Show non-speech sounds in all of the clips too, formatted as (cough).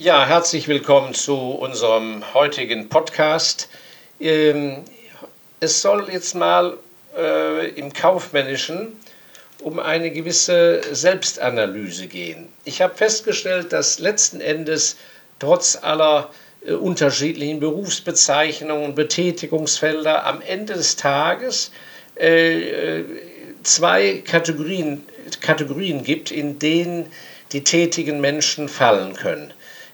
Ja, herzlich willkommen zu unserem heutigen Podcast. Ähm, es soll jetzt mal äh, im Kaufmännischen um eine gewisse Selbstanalyse gehen. Ich habe festgestellt, dass letzten Endes trotz aller äh, unterschiedlichen Berufsbezeichnungen und Betätigungsfelder am Ende des Tages äh, zwei Kategorien, Kategorien gibt, in denen die tätigen Menschen fallen können.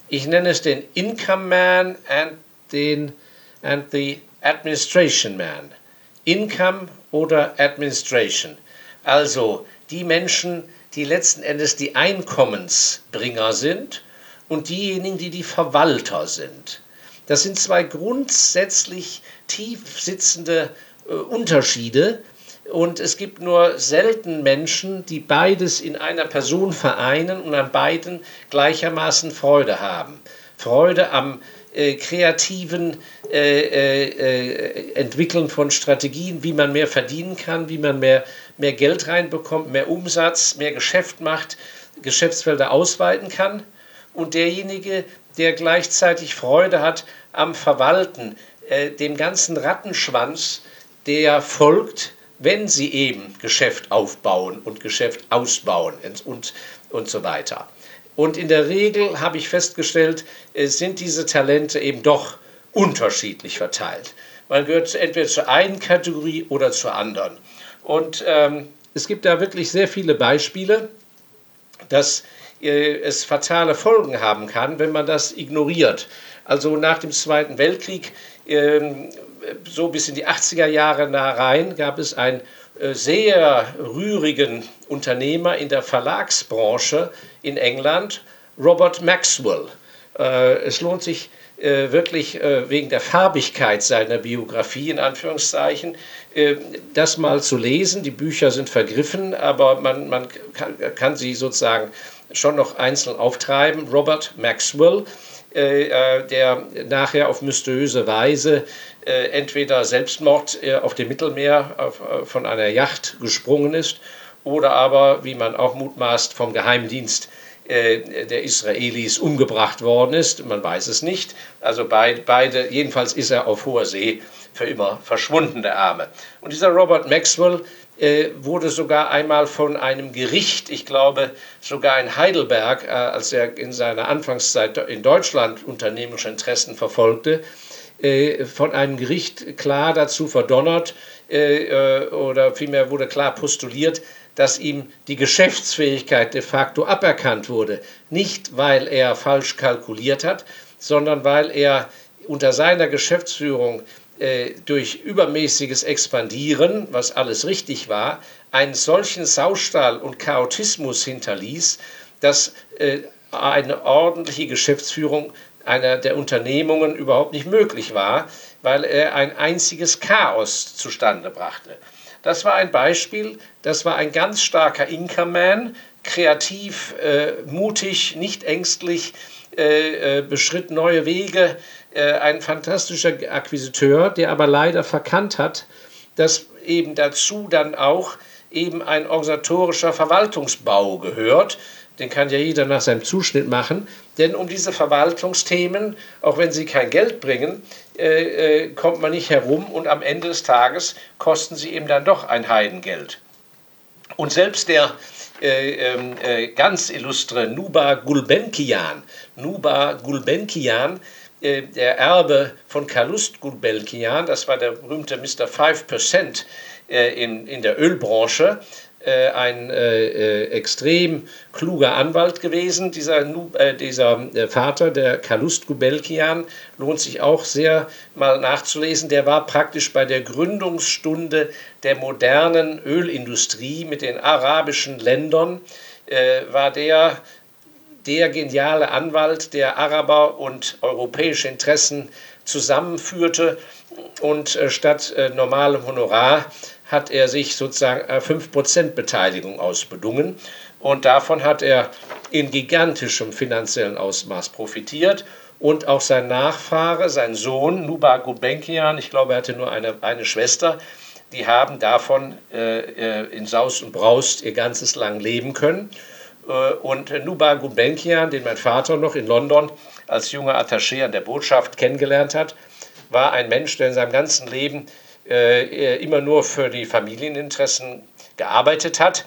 Ich nenne es den Income Man and, den, and the Administration Man. Income oder Administration. Also die Menschen, die letzten Endes die Einkommensbringer sind und diejenigen, die die Verwalter sind. Das sind zwei grundsätzlich tief sitzende äh, Unterschiede, und es gibt nur selten Menschen, die beides in einer Person vereinen und an beiden gleichermaßen Freude haben. Freude am äh, kreativen äh, äh, Entwickeln von Strategien, wie man mehr verdienen kann, wie man mehr, mehr Geld reinbekommt, mehr Umsatz, mehr Geschäft macht, Geschäftsfelder ausweiten kann. Und derjenige, der gleichzeitig Freude hat am Verwalten, äh, dem ganzen Rattenschwanz, der folgt, wenn sie eben Geschäft aufbauen und Geschäft ausbauen und, und so weiter. Und in der Regel habe ich festgestellt, sind diese Talente eben doch unterschiedlich verteilt. Man gehört entweder zur einen Kategorie oder zur anderen. Und ähm, es gibt da wirklich sehr viele Beispiele, dass äh, es fatale Folgen haben kann, wenn man das ignoriert. Also nach dem Zweiten Weltkrieg ähm, so bis in die 80er Jahre nah rein gab es einen äh, sehr rührigen Unternehmer in der Verlagsbranche in England, Robert Maxwell. Äh, es lohnt sich äh, wirklich wegen der Farbigkeit seiner Biografie, in Anführungszeichen, das mal zu lesen. Die Bücher sind vergriffen, aber man, man kann, sie sozusagen schon noch einzeln auftreiben. Robert Maxwell der nachher auf mysteriöse Weise äh, entweder Selbstmord auf dem Mittelmeer auf, von einer Yacht gesprungen ist oder aber, wie man auch mutmaßt, vom Geheimdienst der Israelis umgebracht worden ist. Man weiß es nicht. Also beide, jedenfalls ist er auf hoher See für immer verschwunden, der Arme. Und dieser Robert Maxwell äh, wurde sogar einmal von einem Gericht, ich glaube sogar in Heidelberg, äh, als er in seiner Anfangszeit in Deutschland unternehmerische Interessen verfolgte, äh, von einem Gericht klar dazu verdonnert oder vielmehr wurde klar postuliert, dass ihm die Geschäftsfähigkeit de facto aberkannt wurde. Nicht, weil er falsch kalkuliert hat, sondern weil er unter seiner Geschäftsführung äh, durch übermäßiges Expandieren, was alles richtig war, einen solchen Saustall und Chaotismus hinterließ, dass äh, eine ordentliche Geschäftsführung einer der Unternehmungen überhaupt nicht möglich war, weil er ein einziges Chaos zustande brachte. Das war ein Beispiel, das war ein ganz starker Inka-Man, kreativ, äh, mutig, nicht ängstlich, äh, äh, beschritt neue Wege, äh, ein fantastischer Akquisiteur, der aber leider verkannt hat, dass eben dazu dann auch eben ein organisatorischer Verwaltungsbau gehört. Den kann ja jeder nach seinem Zuschnitt machen. Denn um diese Verwaltungsthemen, auch wenn sie kein Geld bringen, äh, äh, kommt man nicht herum und am Ende des Tages kosten sie eben dann doch ein Heidengeld. Und selbst der äh, ähm, äh, ganz illustre Nuba Gulbenkian, Nuba Gulbenkian, äh, der Erbe von Kalust Gulbenkian, das war der berühmte Mr. 5% äh, in, in der Ölbranche, äh, ein äh, extrem kluger Anwalt gewesen. Dieser, äh, dieser Vater, der Kalust Gubelkian, lohnt sich auch sehr mal nachzulesen. Der war praktisch bei der Gründungsstunde der modernen Ölindustrie mit den arabischen Ländern, war der der geniale Anwalt, der Araber und europäische Interessen zusammenführte und statt normalem Honorar hat er sich sozusagen 5% äh, Beteiligung ausbedungen und davon hat er in gigantischem finanziellen Ausmaß profitiert und auch sein Nachfahre, sein Sohn Nuba Gulbenkian, ich glaube, er hatte nur eine, eine Schwester, die haben davon äh, äh, in Saus und Braust ihr ganzes Lang leben können. Äh, und Nubar Gulbenkian, den mein Vater noch in London als junger Attaché an der Botschaft kennengelernt hat, war ein Mensch, der in seinem ganzen Leben äh, immer nur für die Familieninteressen gearbeitet hat.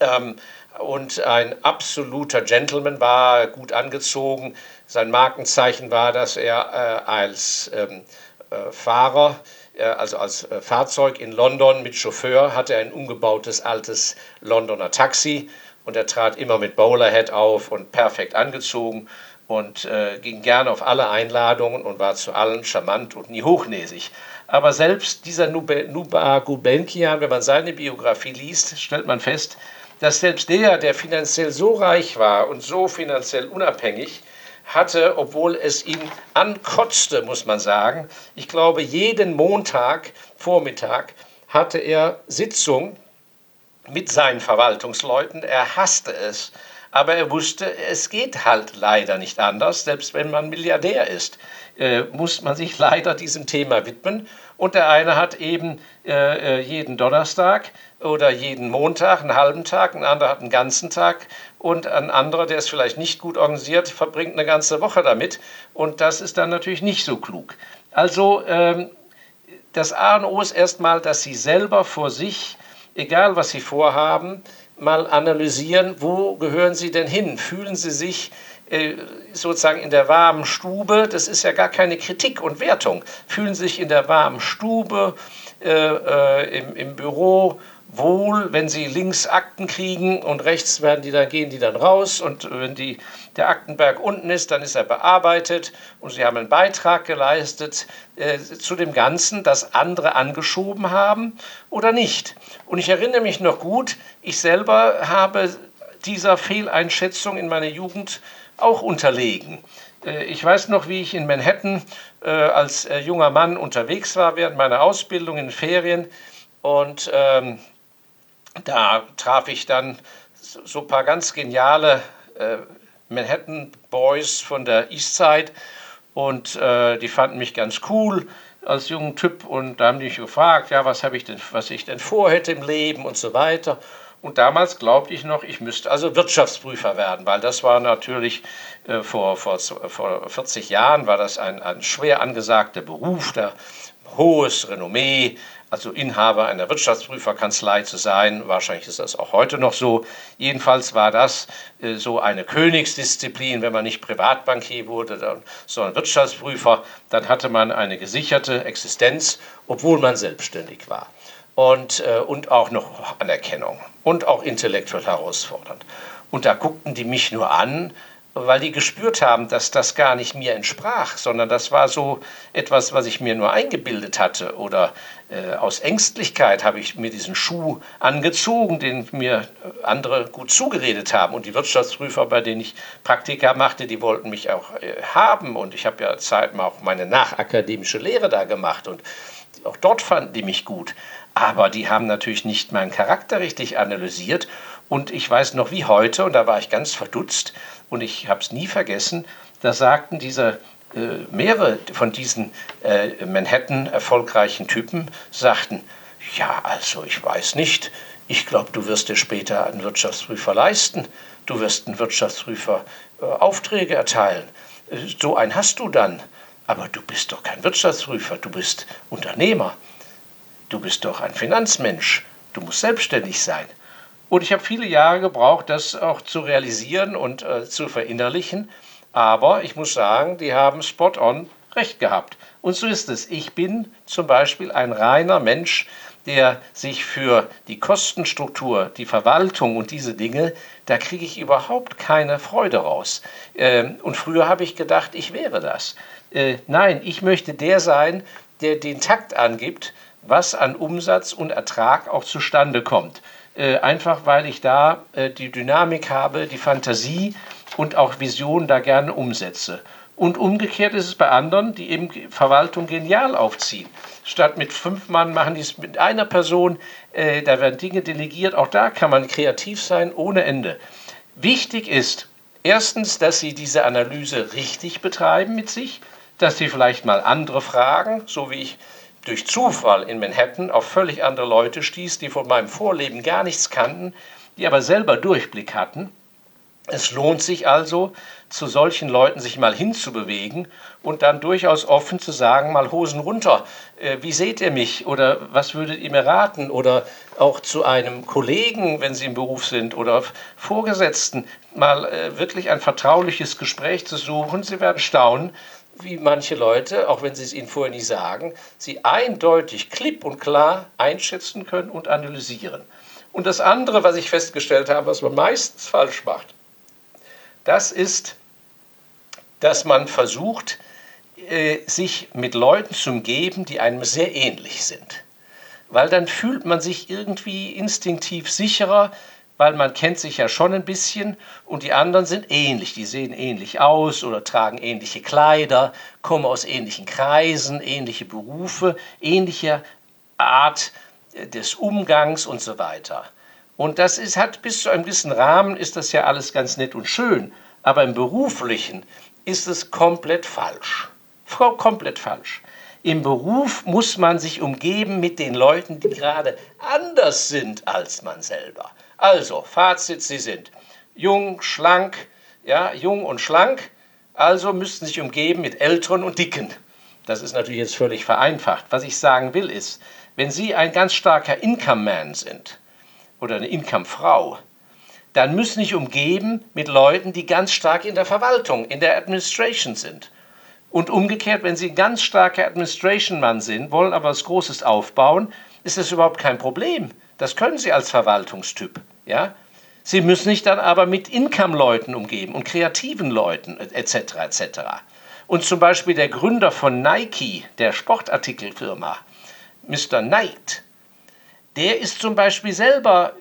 Ähm, und ein absoluter Gentleman war, gut angezogen. Sein Markenzeichen war, dass er äh, als ähm, äh, Fahrer, äh, also als äh, Fahrzeug in London mit Chauffeur, hatte ein umgebautes altes Londoner Taxi und er trat immer mit Bowlerhead auf und perfekt angezogen und äh, ging gerne auf alle Einladungen und war zu allen charmant und nie hochnäsig. Aber selbst dieser Nuba Gulbenkian, wenn man seine Biografie liest, stellt man fest, dass selbst der, der finanziell so reich war und so finanziell unabhängig, hatte, obwohl es ihn ankotzte, muss man sagen. Ich glaube, jeden Montag Vormittag hatte er Sitzung mit seinen Verwaltungsleuten. Er hasste es, aber er wusste, es geht halt leider nicht anders. Selbst wenn man Milliardär ist, äh, muss man sich (laughs) leider diesem Thema widmen. Und der eine hat eben äh, äh, jeden Donnerstag oder jeden Montag einen halben Tag, ein anderer hat einen ganzen Tag und ein anderer, der ist vielleicht nicht gut organisiert, verbringt eine ganze Woche damit. Und das ist dann natürlich nicht so klug. Also ähm, das A und O ist erstmal, dass Sie selber vor sich egal was Sie vorhaben, mal analysieren, wo gehören Sie denn hin? Fühlen Sie sich äh, sozusagen in der warmen Stube, das ist ja gar keine Kritik und Wertung, fühlen Sie sich in der warmen Stube, äh, äh, im, im Büro wohl, wenn sie links Akten kriegen und rechts werden die dann, gehen die dann raus. Und wenn die, der Aktenberg unten ist, dann ist er bearbeitet und sie haben einen Beitrag geleistet äh, zu dem Ganzen, das andere angeschoben haben oder nicht. Und ich erinnere mich noch gut, ich selber habe dieser Fehleinschätzung in meiner Jugend auch unterlegen. Äh, ich weiß noch, wie ich in Manhattan äh, als äh, junger Mann unterwegs war während meiner Ausbildung in Ferien und ähm, da traf ich dann so ein paar ganz geniale äh, Manhattan Boys von der East Side und äh, die fanden mich ganz cool als jungen Typ und da haben die mich gefragt, ja, was habe ich denn, was ich denn vorhätte im Leben und so weiter. Und damals glaubte ich noch, ich müsste also Wirtschaftsprüfer werden, weil das war natürlich äh, vor, vor, vor 40 Jahren war das ein, ein schwer angesagter Beruf, der hohes Renommee, also Inhaber einer Wirtschaftsprüferkanzlei zu sein. Wahrscheinlich ist das auch heute noch so. Jedenfalls war das äh, so eine Königsdisziplin, wenn man nicht Privatbankier wurde, sondern Wirtschaftsprüfer, dann hatte man eine gesicherte Existenz, obwohl man selbstständig war. Und, äh, und auch noch Anerkennung und auch intellektuell herausfordernd. Und da guckten die mich nur an weil die gespürt haben, dass das gar nicht mir entsprach, sondern das war so etwas, was ich mir nur eingebildet hatte. Oder äh, aus Ängstlichkeit habe ich mir diesen Schuh angezogen, den mir andere gut zugeredet haben. Und die Wirtschaftsprüfer, bei denen ich Praktika machte, die wollten mich auch äh, haben. Und ich habe ja Zeit mal auch meine nachakademische Lehre da gemacht. Und auch dort fanden die mich gut. Aber die haben natürlich nicht meinen Charakter richtig analysiert. Und ich weiß noch wie heute, und da war ich ganz verdutzt, und ich habe es nie vergessen, da sagten diese äh, mehrere von diesen äh, Manhattan erfolgreichen Typen, sagten, ja, also ich weiß nicht, ich glaube, du wirst dir später einen Wirtschaftsprüfer leisten, du wirst einen Wirtschaftsprüfer äh, Aufträge erteilen, äh, so einen hast du dann, aber du bist doch kein Wirtschaftsprüfer, du bist Unternehmer, du bist doch ein Finanzmensch, du musst selbstständig sein. Und ich habe viele Jahre gebraucht, das auch zu realisieren und äh, zu verinnerlichen. Aber ich muss sagen, die haben spot on recht gehabt. Und so ist es. Ich bin zum Beispiel ein reiner Mensch, der sich für die Kostenstruktur, die Verwaltung und diese Dinge, da kriege ich überhaupt keine Freude raus. Ähm, und früher habe ich gedacht, ich wäre das. Äh, nein, ich möchte der sein, der den Takt angibt, was an Umsatz und Ertrag auch zustande kommt. Äh, einfach weil ich da äh, die Dynamik habe, die Fantasie und auch Visionen da gerne umsetze. Und umgekehrt ist es bei anderen, die eben Verwaltung genial aufziehen. Statt mit fünf Mann machen die es mit einer Person, äh, da werden Dinge delegiert. Auch da kann man kreativ sein ohne Ende. Wichtig ist erstens, dass Sie diese Analyse richtig betreiben mit sich, dass Sie vielleicht mal andere fragen, so wie ich durch Zufall in Manhattan auf völlig andere Leute stieß, die von meinem Vorleben gar nichts kannten. die aber selber Durchblick hatten. Es lohnt sich also, zu solchen Leuten sich mal hinzubewegen und dann durchaus offen zu sagen, mal Hosen runter, äh, wie seht ihr mich oder was würdet ihr mir raten oder auch zu einem Kollegen, wenn sie im Beruf sind oder Vorgesetzten, mal äh, wirklich ein vertrauliches Gespräch zu suchen. Sie werden staunen, wie manche Leute, auch wenn sie es ihnen vorher nicht sagen, sie eindeutig, klipp und klar einschätzen können und analysieren. Und das andere, was ich festgestellt habe, was man meistens falsch macht, das ist, dass man versucht, äh, sich mit Leuten zu umgeben, die einem sehr ähnlich sind. Weil dann fühlt man sich irgendwie instinktiv sicherer, weil man kennt sich ja schon ein bisschen und die anderen sind ähnlich. Die sehen ähnlich aus oder tragen ähnliche Kleider, kommen aus ähnlichen Kreisen, ähnliche Berufe, ähnliche Art äh, des Umgangs und so weiter. Und das ist, hat bis zu einem gewissen Rahmen ist das ja alles ganz nett und schön, aber im beruflichen ist es komplett falsch. Komplett falsch. Im Beruf muss man sich umgeben mit den Leuten, die gerade anders sind als man selber. Also, Fazit, Sie sind jung, schlank, ja, jung und schlank, also müssten Sie sich umgeben mit Älteren und Dicken. Das ist natürlich jetzt völlig vereinfacht. Was ich sagen will ist, wenn Sie ein ganz starker Income-Man sind, oder eine Income-Frau, dann müssen sich umgeben mit Leuten, die ganz stark in der Verwaltung, in der Administration sind. Und umgekehrt, wenn Sie ein ganz starker Administration-Mann sind, wollen aber was Großes aufbauen, ist das überhaupt kein Problem. Das können Sie als Verwaltungstyp. Ja? Sie müssen sich dann aber mit Income-Leuten umgeben und kreativen Leuten etc. etc. Und zum Beispiel der Gründer von Nike, der Sportartikelfirma, Mr. Knight, der ist zum Beispiel selber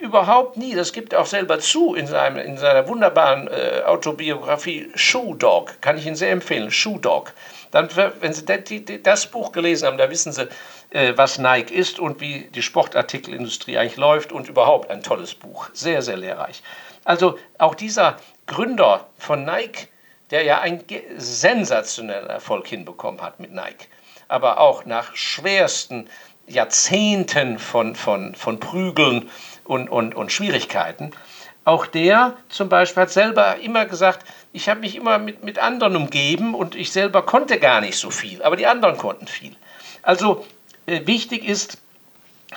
überhaupt nie, das gibt er auch selber zu in, seinem, in seiner wunderbaren äh, Autobiografie Shoe Dog, kann ich Ihnen sehr empfehlen, Shoe Dog. Dann, wenn Sie das Buch gelesen haben, da wissen Sie, äh, was Nike ist und wie die Sportartikelindustrie eigentlich läuft und überhaupt ein tolles Buch, sehr, sehr lehrreich. Also auch dieser Gründer von Nike, der ja einen sensationellen Erfolg hinbekommen hat mit Nike, aber auch nach schwersten Jahrzehnten von, von, von Prügeln und, und, und Schwierigkeiten. Auch der zum Beispiel hat selber immer gesagt, ich habe mich immer mit, mit anderen umgeben und ich selber konnte gar nicht so viel, aber die anderen konnten viel. Also äh, wichtig ist,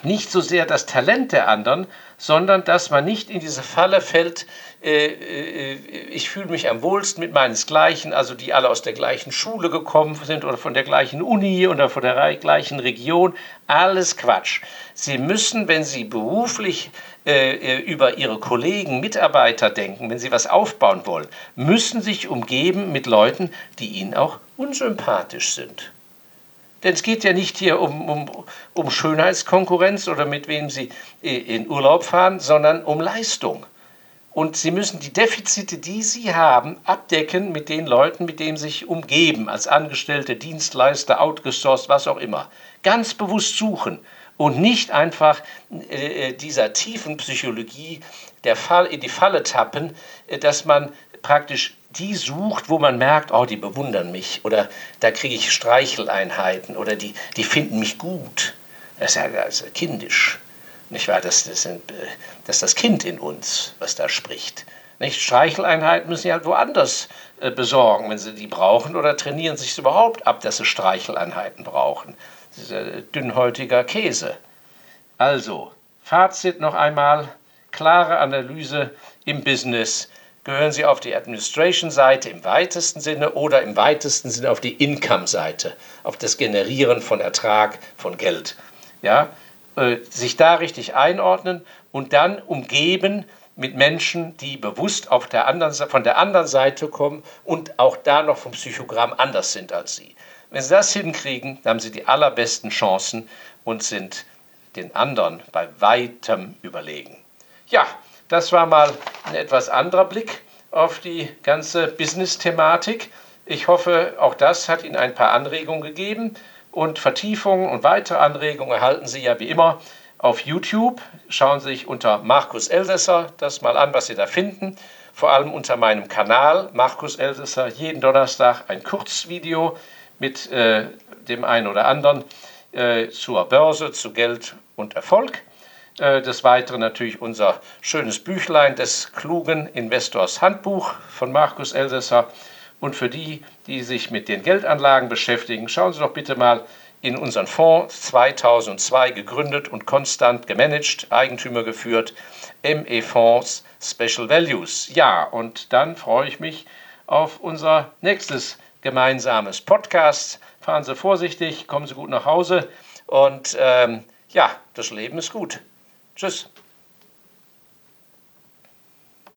nicht so sehr das Talent der anderen, sondern dass man nicht in diese Falle fällt, äh, äh, ich fühle mich am wohlsten mit meinesgleichen, also die alle aus der gleichen Schule gekommen sind oder von der gleichen Uni oder von der gleichen Region. Alles Quatsch. Sie müssen, wenn Sie beruflich äh, äh, über Ihre Kollegen, Mitarbeiter denken, wenn Sie was aufbauen wollen, müssen sich umgeben mit Leuten, die Ihnen auch unsympathisch sind. Denn es geht ja nicht hier um, um, um Schönheitskonkurrenz oder mit wem Sie äh, in Urlaub fahren, sondern um Leistung. Und Sie müssen die Defizite, die Sie haben, abdecken mit den Leuten, mit denen Sie sich umgeben, als Angestellte, Dienstleister, outgesourced, was auch immer. Ganz bewusst suchen und nicht einfach äh, äh dieser tiefen Psychologie der Fall, in die Falle tappen, äh, dass man praktisch die sucht, wo man merkt, oh, die bewundern mich oder da kriege ich Streicheleinheiten oder die, die finden mich gut. Das ist ja also kindisch. Nicht wahr? Das, das, sind, äh, das ist das Kind in uns, was da spricht. Nicht? Streicheleinheiten müssen sie halt woanders äh, besorgen, wenn sie die brauchen, oder trainieren sich überhaupt ab, dass sie Streicheleinheiten brauchen. Ja dünnhäutiger Käse. Also, Fazit noch einmal: klare Analyse im Business gehören Sie auf die Administration-Seite im weitesten Sinne oder im weitesten Sinne auf die Income-Seite, auf das Generieren von Ertrag, von Geld. Ja, äh, sich da richtig einordnen und dann umgeben mit Menschen, die bewusst auf der anderen, von der anderen Seite kommen und auch da noch vom Psychogramm anders sind als Sie. Wenn Sie das hinkriegen, haben Sie die allerbesten Chancen und sind den anderen bei weitem überlegen. Ja, das war mal ein etwas anderer Blick auf die ganze Business-Thematik. Ich hoffe, auch das hat Ihnen ein paar Anregungen gegeben. Und Vertiefungen und weitere Anregungen erhalten Sie ja wie immer auf YouTube. Schauen Sie sich unter Markus Elsässer das mal an, was Sie da finden. Vor allem unter meinem Kanal Markus Elsässer jeden Donnerstag ein Kurzvideo mit äh, dem einen oder anderen äh, zur Börse, zu Geld und Erfolg. Äh, des Weiteren natürlich unser schönes Büchlein des klugen Investors Handbuch von Markus Elsässer. Und für die, die sich mit den Geldanlagen beschäftigen, schauen Sie doch bitte mal in unseren Fonds 2002 gegründet und konstant gemanagt, Eigentümer geführt, ME Fonds Special Values. Ja, und dann freue ich mich auf unser nächstes gemeinsames Podcast. Fahren Sie vorsichtig, kommen Sie gut nach Hause und ähm, ja, das Leben ist gut. Tschüss.